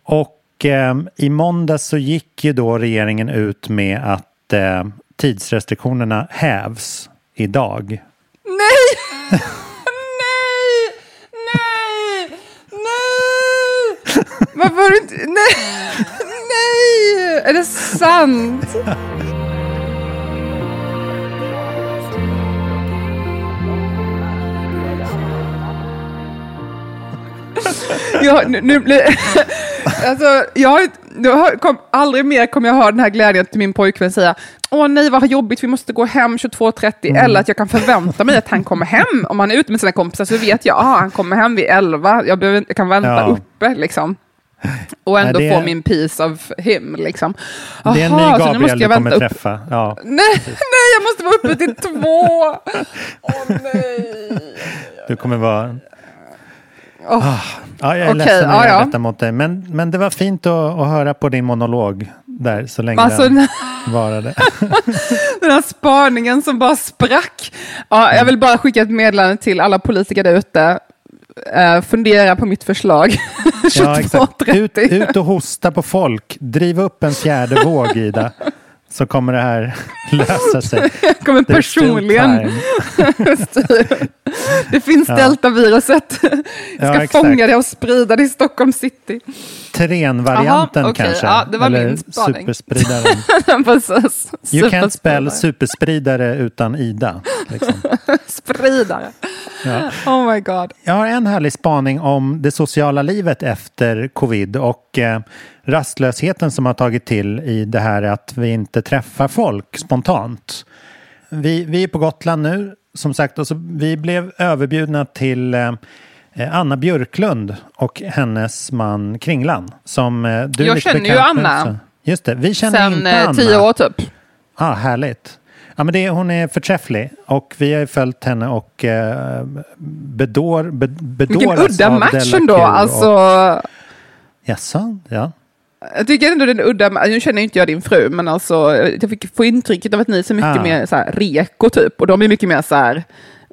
Och eh, i måndag så gick ju då regeringen ut med att eh, tidsrestriktionerna hävs idag. Nej! nej! Nej! Nej! Varför har du inte... Nej! Nej! Är det sant? Jag, nu, nu blir... Alltså, jag, har- jag kom, aldrig mer kommer jag ha den här glädjen till min pojkvän säga Åh nej vad jobbigt, vi måste gå hem 22.30. Mm. Eller att jag kan förvänta mig att han kommer hem. Om han är ute med sina kompisar så vet jag att han kommer hem vid 11. Jag, behöver, jag kan vänta Ja. uppe liksom. Och ändå Nej, det- få min piece of him. Liksom. det är en ny så nu Gabriel måste du jag kommer vänta upp. träffa. Ja. Nej, nej, jag måste vara uppe till två. Åh nej. Du kommer vara... Åh. Ah, ja, jag är Okej, ledsen att göra ja. mot dig. Men, men det var fint att, att höra på din monolog där så länge Alltså, den varade. Den här spaningen som bara sprack. Ja, jag vill bara skicka ett meddelande till alla politiker där ute. Eh, fundera på mitt förslag. Ja, exakt. 22.30. Ut, ut och hosta på folk. Driv upp en fjärde våg, Ida. Så kommer det här lösa sig. Jag kommer There's personligen. Det finns Ja. deltaviruset. Jag Ja, ska exakt. fånga det och sprida det i Stockholm city. Terrenvarianten Jaha, okej. kanske. Ja, det var Eller min spaning. superspridaren. Precis. You can't spell Superspridare. superspridare utan Ida. Liksom. Spridare. Ja. Oh my god. Jag har en härlig spaning om det sociala livet efter covid och eh, rastlösheten som har tagit till i det här att vi inte träffar folk spontant. Vi, vi är på Gotland nu, som sagt, och så vi blev överbjudna till eh, Anna Björklund och hennes man Kringlan. Som, eh, du Jag känner ju Anna. också. Just det, vi känner Sen inte eh, Anna. tio år typ. Ah, härligt. Ja, men det, hon är förträfflig och vi har ju följt henne och eh, bedår, be, bedåras Vilken udda match ändå. Alltså, jaså? Ja. Jag tycker ändå den udda, nu känner inte jag din fru, men alltså, jag fick få intrycket av att ni är så mycket Ah. mer så här, reko typ, och de är mycket mer så här,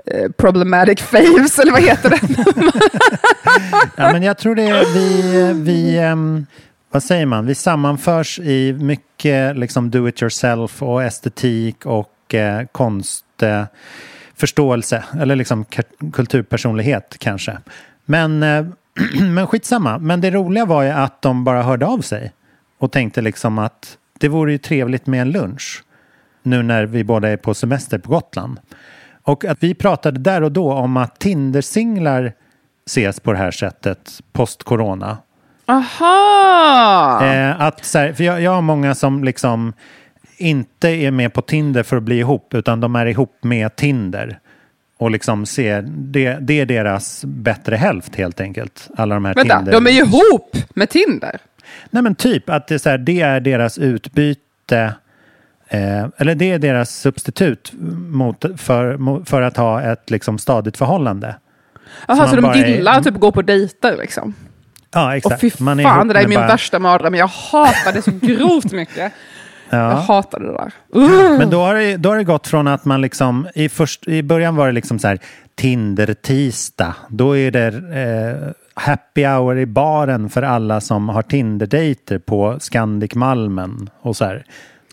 eh, problematic faves, eller vad heter det? ja, men jag tror det är vi, vi ehm, vad säger man, vi sammanförs i mycket liksom do it yourself och estetik och eh, konstförståelse, eh, förståelse, eller liksom kulturpersonlighet kanske. Men, eh, men skitsamma. Men det roliga var ju att de bara hörde av sig och tänkte liksom att det vore ju trevligt med en lunch nu när vi båda är på semester på Gotland. Och att vi pratade där och då om att Tinder-singlar ses på det här sättet post-corona. Aha! Eh, att här, för jag, jag har många som liksom inte är med på Tinder för att bli ihop utan de är ihop med Tinder. Och liksom ser, det, det är deras bättre hälft helt enkelt. Alla de här Vänta, Tinder. de är ju ihop med Tinder. Nej men typ att det är, så här, det är deras utbyte. Eh, eller det är deras substitut mot, för, för att ha ett liksom stadigt förhållande. Jaha, man så de bara är- gillar att typ gå på dejter liksom. Ja Och exakt. fy Man är fan, det där är min bara- värsta mardröm. Jag hatar det så grovt mycket. Jag Ja. hatar det där. Uh. Men då har, det, då har det gått från att man liksom i, först, i början var det liksom så här Tinder-tisdag. Då är det eh, happy hour i baren för alla som har Tinder-dejter på Scandic Malmen och så här.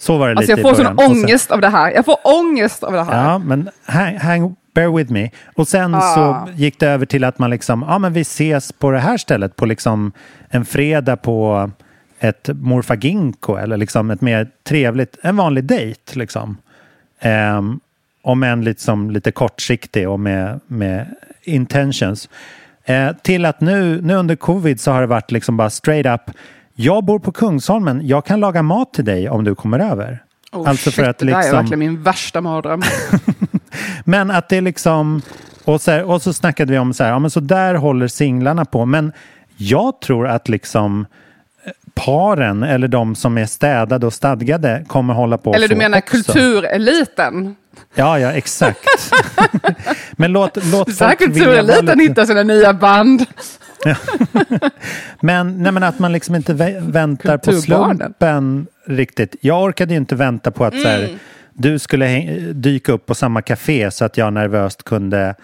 Så var det Alltså lite jag får i sån. Och sen- ångest av det här. Jag får ångest av det här. Ja, men hang, hang, bear with me. Och sen Ah. så gick det över till att man liksom, ja men vi ses på det här stället på liksom en fredag på ett morfar Ginkgo eller liksom ett mer trevligt, en vanlig dejt liksom. Um, om en liksom lite kortsiktig och med, med intentions. Eh, till att nu, nu under covid så har det varit liksom bara straight up. Jag bor på Kungsholmen, jag kan laga mat till dig om du kommer över. Oh, alltså shit, för att det där är liksom... verkligen min värsta mardröm. Men att det liksom... Och så, här, och så snackade vi om så här, ja men så där håller singlarna på. Men jag tror att liksom paren eller de som är städade och stadgade kommer hålla på Eller du menar också. kultureliten? Ja, ja, exakt. men låt, låt folk kultureliten lite- hittar sina nya band. Men, nej, men att man liksom inte vä- väntar på slumpen riktigt. Jag orkade ju inte vänta på att så här, Mm. du skulle dyka upp på samma café så att jag nervöst kunde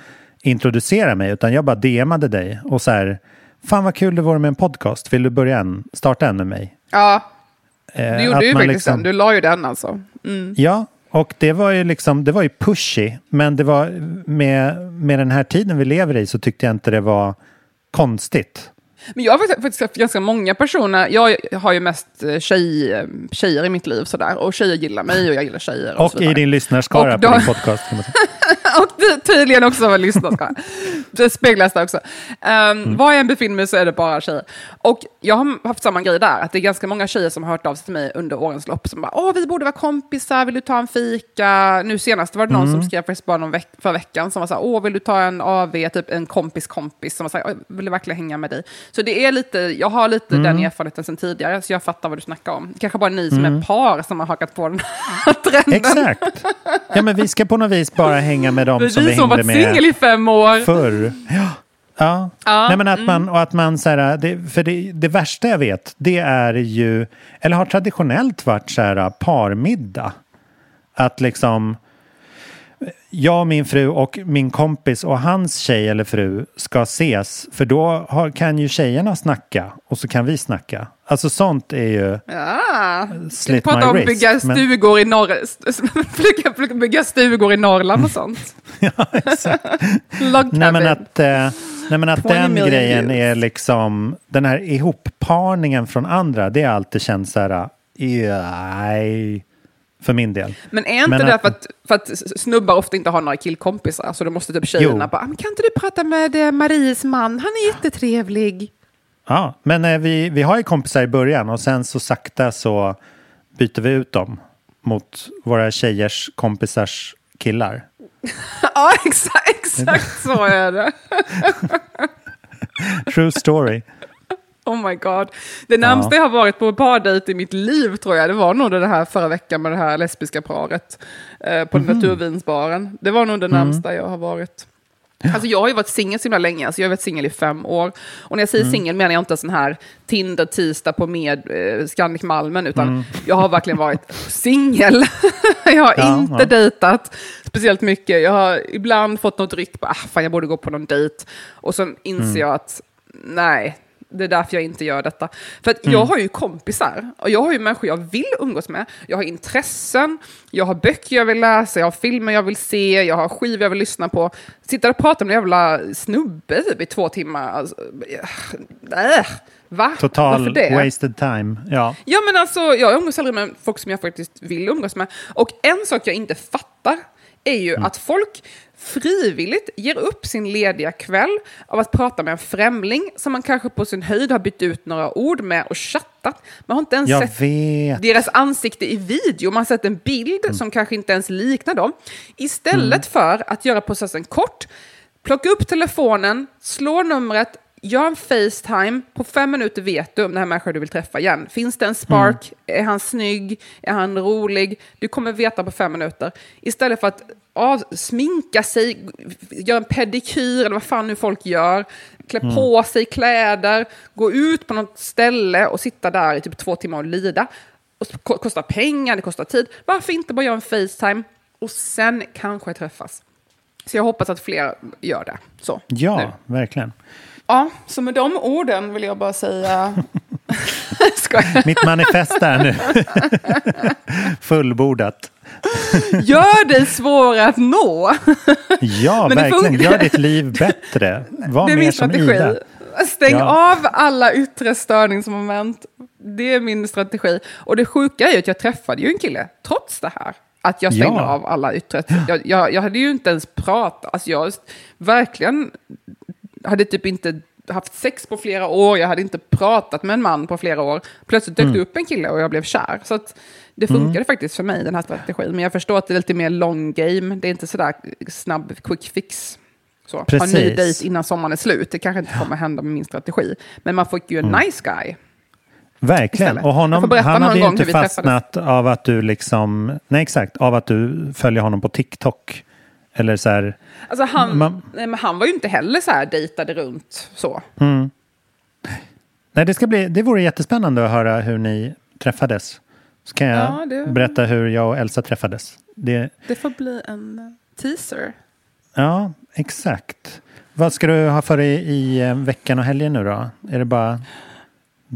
introducera mig. Utan jag bara DMade dig och så här, fan vad kul det vore med en podcast. Vill du börja en, starta en med mig? Ja, Eh, du gjorde ju faktiskt liksom- den. Du la ju den alltså. Mm. Ja, och det var ju liksom, det var ju pushy. Men det var med, med den här tiden vi lever i så tyckte jag inte det var konstigt. Men jag har faktiskt- haft ganska många personer. Jag har ju mest eh, tjej, tjejer i mitt liv sådär. Och tjejer gillar mig och jag gillar tjejer. Och, Och, i din lyssnarskara Och på då- din podcast. Och ty- tydligen också vad lyssnare ska. Det speglas där också. Um, Var jag än befinner mig så är det bara tjejer. Och jag har haft samma grej där, att det är ganska många tjejer som har hört av sig till mig under årens lopp som bara åh, vi borde vara kompisar, vill du ta en fika? Nu senast var det någon Mm. som skrev faktiskt bara någon veck förra veckan som var så här, åh, vill du ta en AV, typ en kompis kompis som var så här, "Oj, vill verkligen hänga med dig? Så det är lite, jag har lite Mm. den erfarenheten sedan tidigare, så jag fattar vad du snackar om. Det kanske bara ni som Mm. är par som har hakat på den här trenden. Exakt. Ja, men vi ska på något vis bara hänga med Det dem är som vi vi som har hängde varit singel med i fem år. förr. Ja. Ja. Ja, Nej, men att mm. man, och att man så här, det, för det, det värsta jag vet, det är ju, eller har traditionellt varit så här parmiddag. Att liksom, jag, min fru och min kompis och hans tjej eller fru ska ses. För då har, kan ju tjejerna snacka och så kan vi snacka. Alltså sånt är ju... Ja, Slit my om wrist, bygga men- stugor i norr... bygga, stugor i Norrland och sånt. ja, exakt. Nej men att, eh, nej, men att 20 den grejen views. är liksom, den här ihopparningen från andra, det har alltid känts så här, nej, för min del. Men är inte Men det att- för att, för att snubbar ofta inte har några killkompisar? Så då måste typ tjejerna Jo. bara, "Ah, men kan inte du prata med eh, Maries man? Han är jättetrevlig. Ja, men eh, vi, vi har ju kompisar i början och sen så sakta så byter vi ut dem mot våra tjejers kompisars killar. ja, exakt, exakt så är det. True story. Oh my god. Det närmsta Ja. jag har varit på bardejt i mitt liv tror jag, det var nog det här förra veckan med det här lesbiska paret eh, på Mhm. naturvinsbaren. Det var nog det Mm. närmsta jag har varit. Alltså jag har ju varit singel så himla länge, alltså jag har varit singel i fem år. Och när jag säger Mm. singel menar jag inte sån här Tinder tisdag på med eh, Scandic Malmen, utan Mm. jag har verkligen varit singel. jag har Ja, inte ja. dejtat speciellt mycket. Jag har ibland fått något ryck på, ah, fan jag borde gå på någon dejt. Och så inser Mm. jag att, nej, det är därför jag inte gör detta. För att Mm. jag har ju kompisar, och jag har ju människor jag vill umgås med. Jag har intressen, jag har böcker jag vill läsa, jag har filmer jag vill se, jag har skivor jag vill lyssna på. Sitta och prata med en jävla snubbe typ, i två timmar. Alltså, äh, va? Total wasted time. Ja. Ja, men alltså, jag umgås aldrig med folk som jag faktiskt vill umgås med. Och en sak jag inte fattar är ju att folk frivilligt ger upp sin lediga kväll av att prata med en främling som man kanske på sin höjd har bytt ut några ord med och chattat. Man har inte ens Jag sett vet. deras ansikte i video, man har sett en bild som kanske inte ens liknar dem. Istället för att göra processen kort, plocka upp telefonen, slå numret, gör en Facetime, på fem minuter vet du om den här människan du vill träffa igen. Finns det en spark? Är han snygg? Är han rolig? Du kommer veta på fem minuter. Istället för att av, sminka sig, göra en pedikyr eller vad fan nu folk gör, klä Mm. på sig kläder, gå ut på något ställe och sitta där i typ två timmar och lida. Och kostar pengar, det kostar tid. Varför inte bara göra en Facetime och sen kanske träffas? Så jag hoppas att fler gör det. Så, Ja, nu. verkligen. Ja, så med de orden vill jag bara säga... Mitt manifest är nu fullbordat. Gör dig svårare att nå. Ja, verkligen. Gör ditt liv bättre. Var det är mer min som strategi. Ida. Stäng Ja. av alla yttre störningsmoment. Det är min strategi. Och det sjuka är ju att jag träffade ju en kille, trots det här. Att jag stängde Ja. av alla yttre... Jag, jag, jag hade ju inte ens pratat. Alltså jag verkligen hade typ inte haft sex på flera år. Jag hade inte pratat med en man på flera år. Plötsligt dök det Mm. upp en kille och jag blev kär. Så att det funkade Mm. faktiskt för mig, den här strategin. Men jag förstår att det är lite mer long game. Det är inte sådär snabb quick fix. Så, ha en ny Precis. dejt innan sommaren är slut. Det kanske inte kommer hända med min strategi. Men man får ju en Mm. nice guy. Verkligen. istället. Och honom, han hade ju inte fastnat av att du liksom, nej exakt, av att du följer honom på TikTok. Eller så här, Alltså han, Man- nej, men han var ju inte heller så här dejtade runt så. mm. Nej, det, ska bli, det vore jättespännande att höra hur ni träffades. Så kan jag Ja, det- berätta hur jag och Elsa träffades. Det, Det får bli en teaser. ja, exakt. Vad ska du ha för dig i eh, veckan och helgen nu då? Är det bara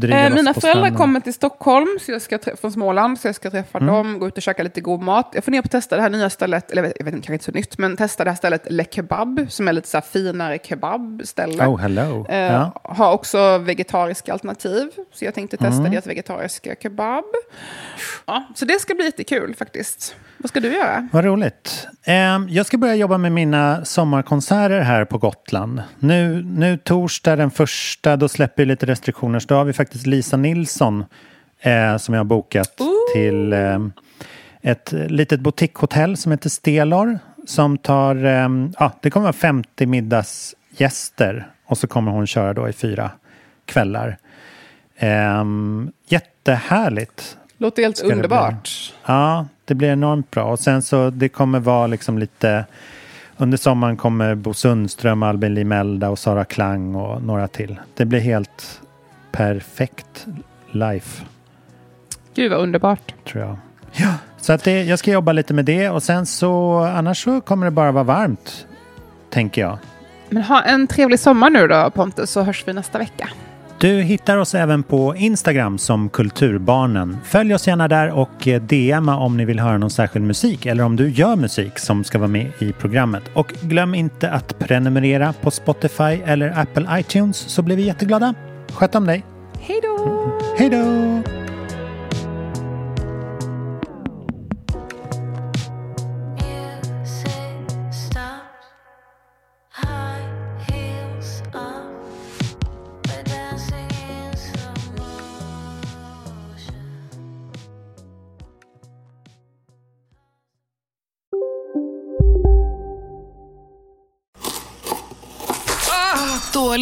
Eh, mina föräldrar kommer till Stockholm så jag ska från Småland, så jag ska träffa Mm. dem, gå ut och käka lite god mat. Jag får ner på att testa det här nya stället, eller jag vet, jag vet inte, kanske inte så nytt, men testa det här stället Le Kebab, som är lite så här finare kebabställe. Oh, hello. Eh, Ja. Har också vegetariska alternativ, så jag tänkte testa Mm. deras vegetariska kebab. Ja, så det ska bli lite kul faktiskt. Vad ska du göra? Vad roligt. Ehm, Jag ska börja jobba med mina sommarkonserter här på Gotland. Nu, nu torsdag den första, då släpper vi lite restriktioner. Så då har vi faktiskt Lisa Nilsson eh, som jag har bokat till eh, ett litet boutiquehotell som heter Stelor. Som tar, eh, ja, det kommer vara 50 middagsgäster och så kommer hon köra då i fyra kvällar. Ehm, jättehärligt. Låter helt underbart. Ja, det blir enormt bra. Och sen så det kommer vara liksom lite under sommaren kommer Bo Sundström, Albin Limelda och Sara Klang och några till. Det blir helt perfekt life, Gud vad underbart. tror jag. Ja, så att det, jag ska jobba lite med det och sen så annars så kommer det bara vara varmt, tänker jag. Men ha en trevlig sommar nu då Pontus, så hörs vi nästa vecka. Du hittar oss även på Instagram som Kulturbarnen. Följ oss gärna där och eh, DMa om ni vill höra någon särskild musik eller om du gör musik som ska vara med i programmet. Och glöm inte att prenumerera på Spotify eller Apple iTunes så blir vi jätteglada. Sköt om dig. Hej då! Hej då!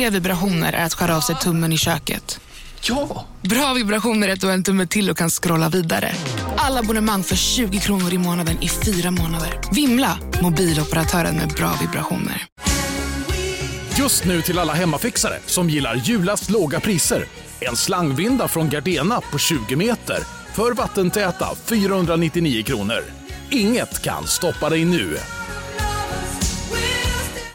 Dåliga vibrationer är att skära av sig tummen i köket. Ja! Bra vibrationer är att du har en tumme till och kan scrolla vidare. Alla abonnemang för 20 kronor i månaden i fyra månader. Vimla! Mobiloperatören med bra vibrationer. Just nu till alla hemmafixare som gillar julast låga priser. En slangvinda från Gardena på 20 meter för vattentäta 499 kronor. Inget kan stoppa dig nu.